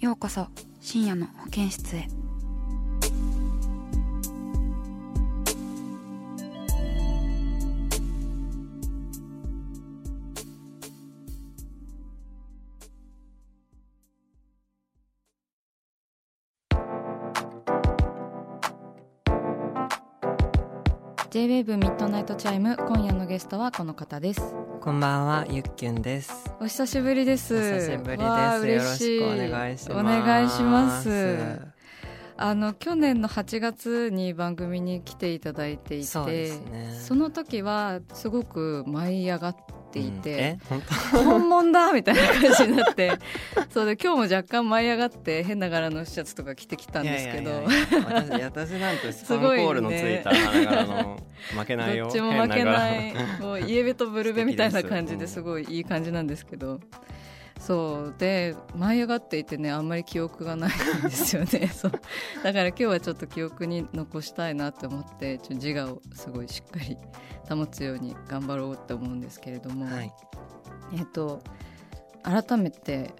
ようこそ深夜の保健室へ。J-WAVE ミッドナイトチャイム今夜のゲストはこの方ですこんばんは、ゆっきゅんです。お久しぶりですお久しぶりです。よろ嬉しくお願いします。お願いしますあの去年の8月に番組に来ていただいていてそねその時はすごく舞い上がっていて、うん。え、本本物だみたいな感じになって。そうで今日も若干舞い上がって変な柄のシャツとか着てきた当んですけど。私私なんてスパンコールのついた花柄の負けないよ。どっちも負けない。もうイエベとブルベみたいな感じですごいいい感じなんですけどそうで舞い上がっていてねあんまり記憶がないんですよね そうだから今日はちょっと記憶に残したいなって思ってちょ自我をすごいしっかり保つように頑張ろうって思うんですけれども、はい。えっと改めて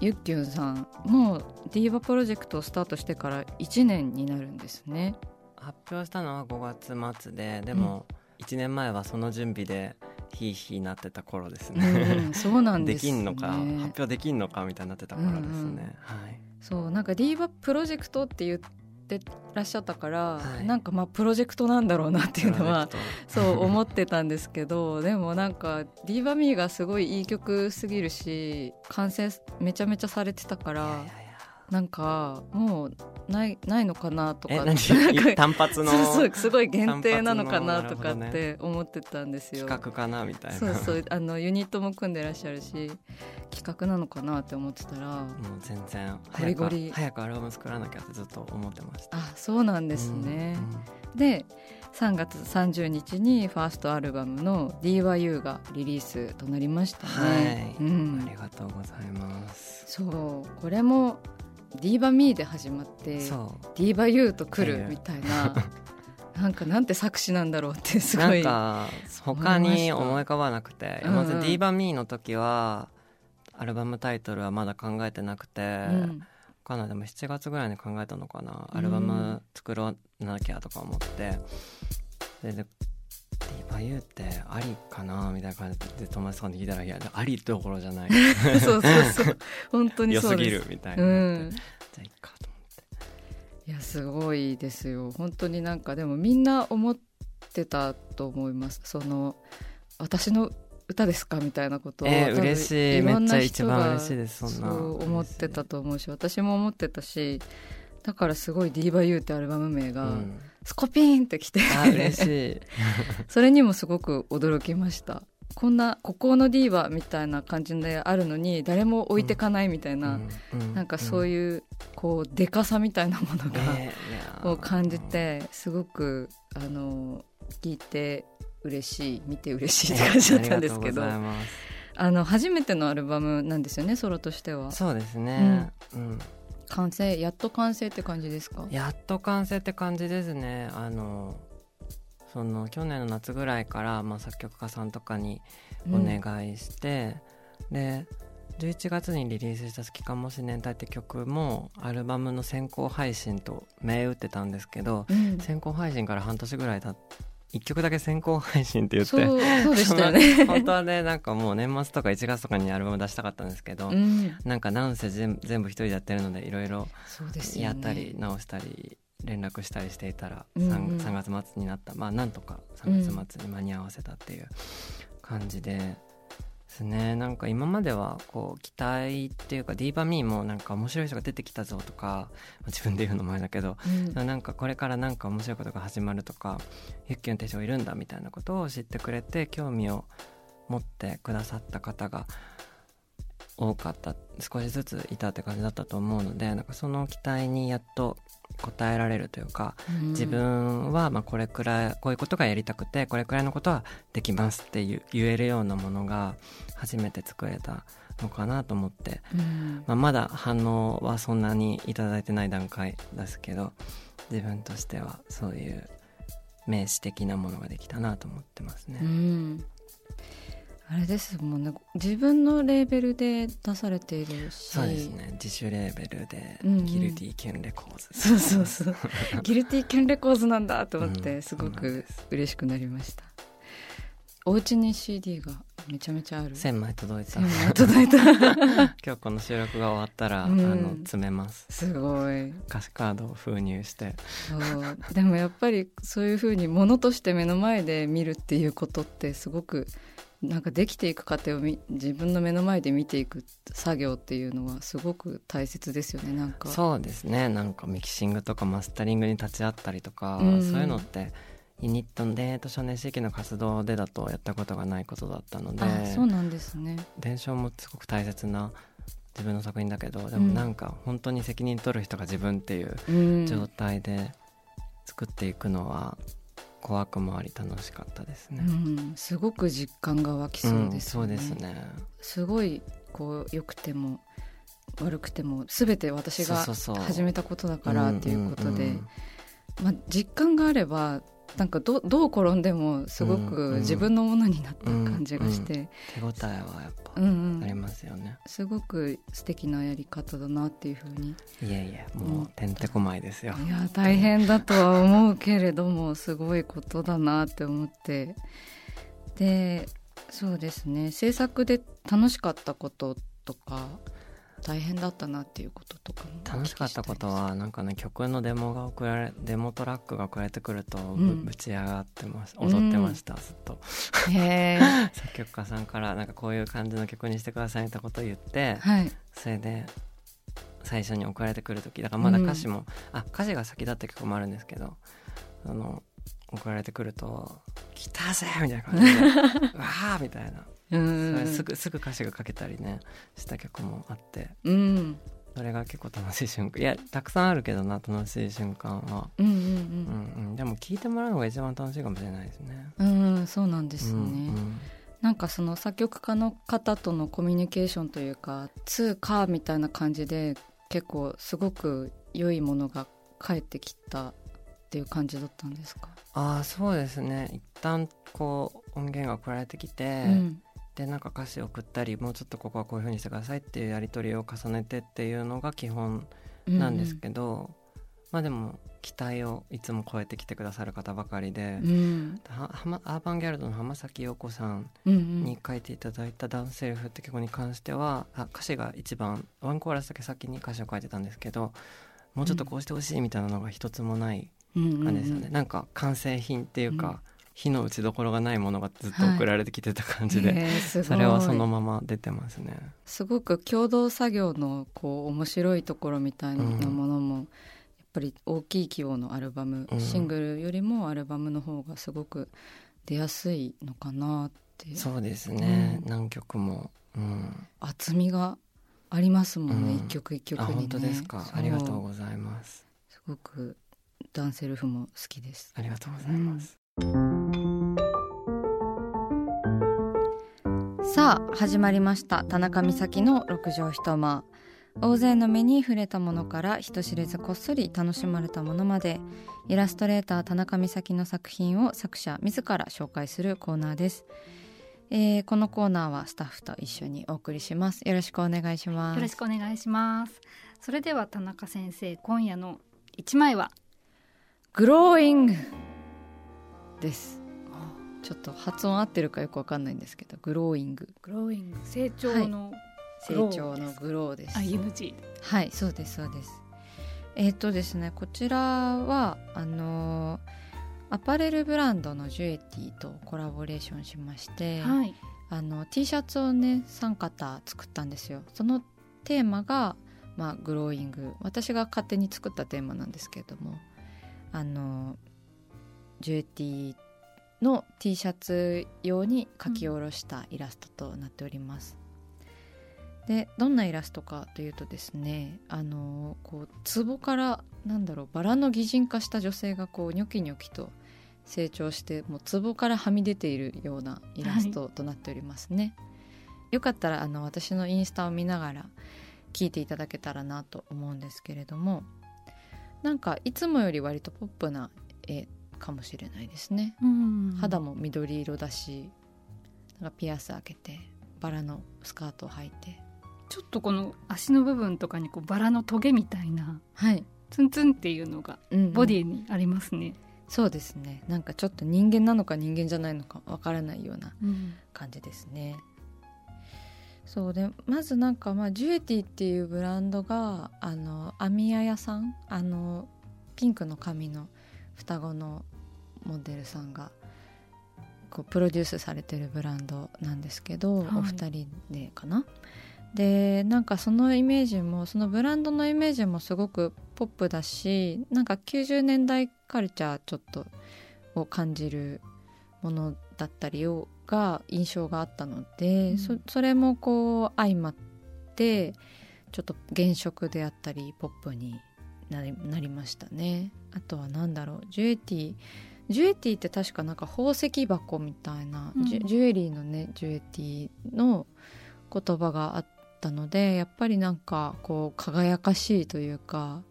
ゆっきゅんさんもうディーバプロジェクトをスタートしてから1年になるんですね。発表したのは5月末で、でも1年前はその準備でヒーヒーなってた頃ですうね。ん、そうなんでです、ね、きんのか、発表できんのかみたいになってた頃ですね。うんうんはい。そうなんかディーバプロジェクトって言ってらっしゃったから、はいなんかまあプロジェクトなんだろうなっていうのはそう思ってたんですけど でもなんかディーバミーがすごいいい曲すぎるし完成めちゃめちゃされてたからいやいやなんかもうないないのかなとかえ、なん何か単発のそうすごい限定なのかなとかって思ってたんですよ。企画かなみたいな。そうそうあのユニットも組んでらっしゃるし企画なのかなって思ってたらもう全然ゴリゴリ早く早くアルバム作らなきゃってずっと思ってました。あそうなんですね。うんで3月30日にファーストアルバムの「DYU」がリリースとなりましたね。はい、うんありがとうございます。そうこれも「ディーバミーで始まって「そディーバユーと来るはいみたいな なんかなんて作詞なんだろうってすう。ごないんか他に思い浮かばなくて、うんうん。まず「ディーバミーの時はアルバムタイトルはまだ考えてなくて、うん。かなでも7月ぐらいに考えたのかな。うんアルバム作らなきゃとか思って。ででディーバユーってありかなみたいな感じで友達とかに聞いたら「いやありどころじゃない。そうそうそう。本当に良すそうです。ぎる」みたいな、うん。じゃあいいかと思って。いやすごいですよ。本当になんかでもみんな思ってたと思います。その私の歌ですかみたいなことを、えー、嬉しい。めっちゃ一番嬉しいですそんな。思ってたと思うし私も思ってたしだからすごい「ディーバユーってアルバム名がうん、スコピーンってきて、あ嬉しい。それにもすごく驚きました。こんな「孤高のディーバ」みたいな感じであるのに誰も置いてかないみたいな、なんかそうういうこうでかさみたいなものが、を感じてすごくあの聞いて嬉しい見て嬉しいって感じだったんですけど。あの初めてのアルバムなんですよねソロとしては。そうですね、うん完成やっと完成って感じですか？やっと完成って感じですね。あのその去年の夏ぐらいから、まあ、作曲家さんとかにお願いして、で11月にリリースした「月かもし年代」って曲もアルバムの先行配信と銘打ってたんですけどうん。先行配信から半年ぐらい経っ一曲だけ先行配信って言って。そうそうでしたよね。本当はねなんかもう年末とか1月とかにアルバム出したかったんですけど、うん。なんかなんせ全全部一人でやってるのでいろいろやったり直したり連絡したりしていたらうん 3, うん。3月末になった。まあなんとか3月末に間に合わせたっていう感じで。ですね。なんか今まではこう期待っていうかディーバミーもなんか面白い人が出てきたぞとかまあ自分で言うのもあれだけどうん。なんかこれからなんか面白いことが始まるとかユッキュンって人がいるんだみたいなことを知ってくれて興味を持ってくださった方が多かった。少しずついたって感じだったと思うのでなんかその期待にやっと応えられるというかうん。自分はまあこれくらいこういうことがやりたくてこれくらいのことはできますって言えるようなものが初めて作れたのかなと思って。うん。まあ、まだ反応はそんなにいただいてない段階ですけど自分としてはそういう名詞的なものができたなと思ってますね。うんあれですもんね。自分のレーベルで出されているし。そうですね。自主レーベルで、うんうん。ギルティキュンレコーズ。そうそうそう。ギルティキャンレコーズなんだと思っうん。てすごく嬉しくなりました。お家に CD がめちゃめちゃある。1000枚届いた。届いた。今日この収録が終わったら、うん。あの詰めます。すごい。歌詞カードを封入して。そう。でもやっぱりそういうふうに物として目の前で見るっていうことってすごくなんかできていく過程をみ自分の目の前で見ていく作業っていうのはすごく大切ですよねなんか。そうですね。なんかミキシングとかマスタリングに立ち会ったりとか、うん。そういうのってユニットで少年地域の活動でだとやったことがないことだったのであそうなんですね。伝承もすごく大切な自分の作品だけどでうん。もなんか本当に責任取る人が自分っていううん。状態で作っていくのは怖くもあり楽しかったですうね。ん、すごく実感が湧きそうですよね、うんそうですね。すごいこう良くても悪くても全て私が始めたことだからっていうことで、まあ、実感があればなんかどどう転んでもすごうんうくん。自分のものになった感じがして、手応えはやっぱうんうん。ありますよね。すごく素敵なやり方だなっていうふうに。いえいえもうてんてこまいですよ。いや大変だとは思うけれどもすごいことだなって思って。でそうですね。制作で楽しかったこととか大変だったなっていうこととかも。楽しかったことはなんかね曲のデモが送られデモトラックが送られてくるとぶ,、ん。ぶち上がってました踊ってました、ずっと。作曲家さんからなんかこういう感じの曲にしてくださいってことを言ってはい。それで最初に送られてくる時だからまだ歌詞も、あ歌詞が先だった曲もあるんですけどあの送られてくると「来たぜ!」みたいな感じで「わあ!」みたいなうそんれすぐすぐ歌詞が書けたりねした曲もあって。うん。それが結構楽しい瞬間。いやたくさんあるけどな楽しい瞬間は、うんうんうん。うん、でも聞いてもらうのが一番楽しいかもしれないですね。うんうんそうなんですね、うんうん。なんかその作曲家の方とのコミュニケーションというか通かみたいな感じで結構すごく良いものが返ってきたっていう感じだったんですか、ああそうですね。一旦こう音源が送られてきて、うんでなんか歌詞を送ったりもうちょっとここはこういう風にしてくださいっていうやり取りを重ねてっていうのが基本なんですけど、まあでも期待をいつも超えてきてくださる方ばかりで、うん。アーバンギャルドの浜崎陽子さんうんうん。に書いていただいた「ダンセルフ」って曲に関してはあ歌詞が一番ワンコーラスだけ先に歌詞を書いてたんですけどもうちょっとこうしてほしいみたいなのが一つもないうんうん。感じですよね、なんか完成品っていうか、うん火の打ちどころがないものがずっと送られてきてた感じで、へーすごい。それはそのまま出てますね。すごく共同作業のこう面白いところみたいなものも、やっぱり大きい規模のアルバム、うん。シングルよりもアルバムの方がすごく出やすいのかなって。そうですね、うん。何曲も、うん、厚みがありますもんね、うん。一曲一曲あにね。本当ですか。そありがとうございます。すごくダンセルフも好きです。ありがとうございます、さあ始まりました。田中美咲の六畳一間。大勢の目に触れたものから人知れずこっそり楽しまれたものまでイラストレーター田中美咲の作品を作者自ら紹介するコーナーです、えーこのコーナーはスタッフと一緒にお送りします。よろしくお願いします。よろしくお願いします。それでは田中先生今夜の一枚は？グローイングです。ちょっと発音合ってるかよくわかんないんですけどグローイング。グローイング。成長の、成長のグローです。ING はいそうですそうです。えっ、とですねこちらはあのアパレルブランドのジュエティとコラボレーションしまして、はい。あの T シャツをね3型作ったんですよ。そのテーマが、まあ、グローイング。私が勝手に作ったテーマなんですけれどもあのジュエティの T シャツ用に描き下ろしたイラストとなっております、でどんなイラストかというとですねあのこう壺からなんだろうバラの擬人化した女性がこうニョキニョキと成長してもう壺からはみ出ているようなイラストとなっておりますね、よかったらあの私のインスタを見ながら聞いていただけたらなと思うんですけれどもなんかいつもより割とポップな絵かもしれないですね、うん。肌も緑色だしなんかピアス開けてバラのスカートを履いて。ちょっとこの足の部分とかにこうバラのトゲみたいなはい、ツンツンっていうのがうんボディにありますね、そうですね。なんかちょっと人間なのか人間じゃないのかわからないようなうん。感じですね。そうでまずなんかまあジュエティっていうブランドがあのアミヤ屋さん？あのピンクの髪の双子のモデルさんがこうプロデュースされてるブランドなんですけど、はい。お二人でかな？でなんかそのイメージもそのブランドのイメージもすごくポップだしなんか90年代カルチャーちょっとを感じるものだったりをが印象があったので、うん。そそれもこう相まってちょっと原色であったりポップになりなりましたね。あとは何だろう。ジュエティジュエティって確かなんか宝石箱みたいな、うん。ジュジュエリーのねジュエティの言葉があったのでやっぱりなんかこう輝かしいというか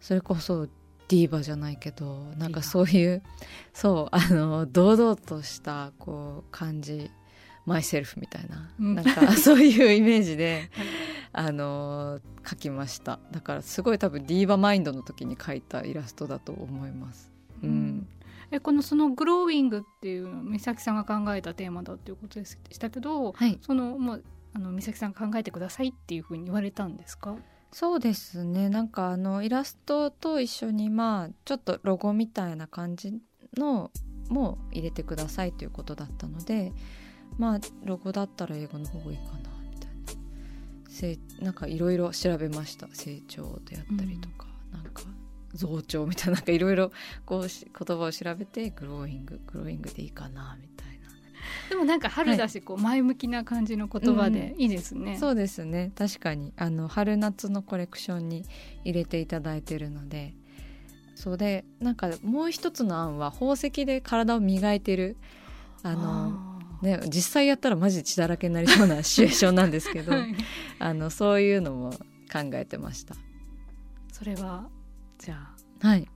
それこそディーバじゃないけどなんかそういうそうあの堂々としたこう感じマイセルフみたいな、うん。なんか そういうイメージであの描きました。だからすごい多分ディーバマインドの時に描いたイラストだと思います。うん。えこのそのグローイングっていうのは美咲さんが考えたテーマだっていうことでしたけどはい。そのもうあの美咲さんが考えてくださいっていうふうに言われたんですか？そうですね。なんかあのイラストと一緒にまあちょっとロゴみたいな感じのも入れてくださいということだったのでまあロゴだったら英語の方がいいかなみたいな。せなんかいろいろ調べました。成長であったりとか、なんか増長みたいななんかいろいろこうし言葉を調べてグローインググローイングでいいかなみたいな。でもなんか春だし、こう前向きな感じの言葉でいいですね、そうですね。確かに。あの春夏のコレクションに入れていただいてるので。そうでなんかもう一つの案は宝石で体を磨いてる。あのあね実際やったらマジ血だらけになりそうなシチュエーションなんですけど、ーはい。あのそういうのも考えてました。それはじゃあはい。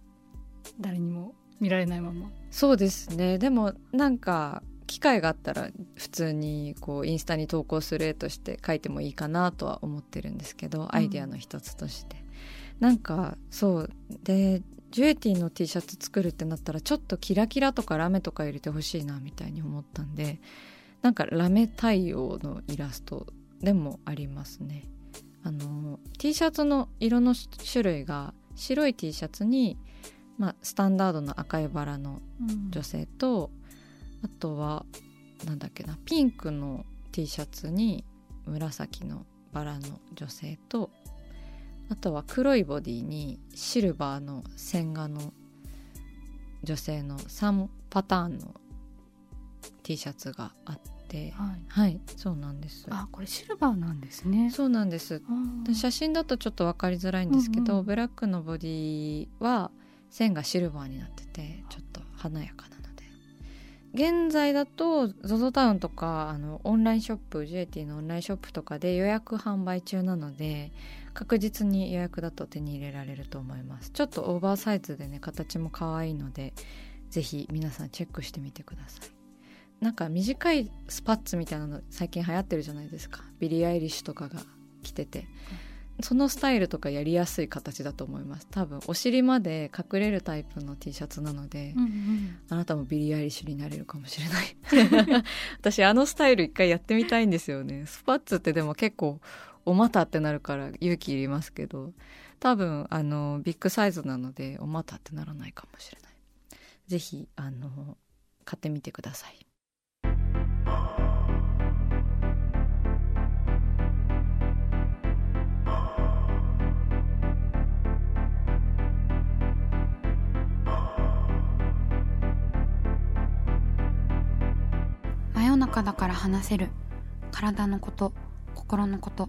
誰にも見られないまま。そうですね。でもなんか機会があったら普通にこうインスタに投稿する絵として書いてもいいかなとは思ってるんですけど、アイデアの一つとして。なんかそう。でジュエティの T シャツ作るってなったらちょっとキラキラとかラメとか入れてほしいなみたいに思ったんでなんかラメ対応のイラストでもありますね。あの T シャツの色の種類が白い T シャツに、まあ、スタンダードの赤いバラの女性と、あとはなんだっけなピンクの T シャツに紫のバラの女性とあとは黒いボディにシルバーの線画の女性の3パターンの T シャツがあってはい。はいそうなんです。あこれシルバーなんですね。そうなんです。写真だとちょっと分かりづらいんですけど、うんうん。ブラックのボディは線がシルバーになっててちょっと華やかなので。現在だと ZOZO タウンとかあのオンラインショップ jouetie のオンラインショップとかで予約販売中なので確実に予約だと手に入れられると思います。ちょっとオーバーサイズでね形も可愛いのでぜひ皆さんチェックしてみてください。なんか短いスパッツみたいなの最近流行ってるじゃないですか。ビリー・アイリッシュとかが着てて。そのスタイルとかやりやすい形だと思います。多分お尻まで隠れるタイプの T シャツなので、うんうん。あなたもビリー・アイリッシュになれるかもしれない。私あのスタイル一回やってみたいんですよね。スパッツってでも結構お股ってなるから勇気いりますけど多分あのビッグサイズなのでお股ってならないかもしれない。ぜひあの買ってみてください。真夜中だから話せる。体のこと心のこと。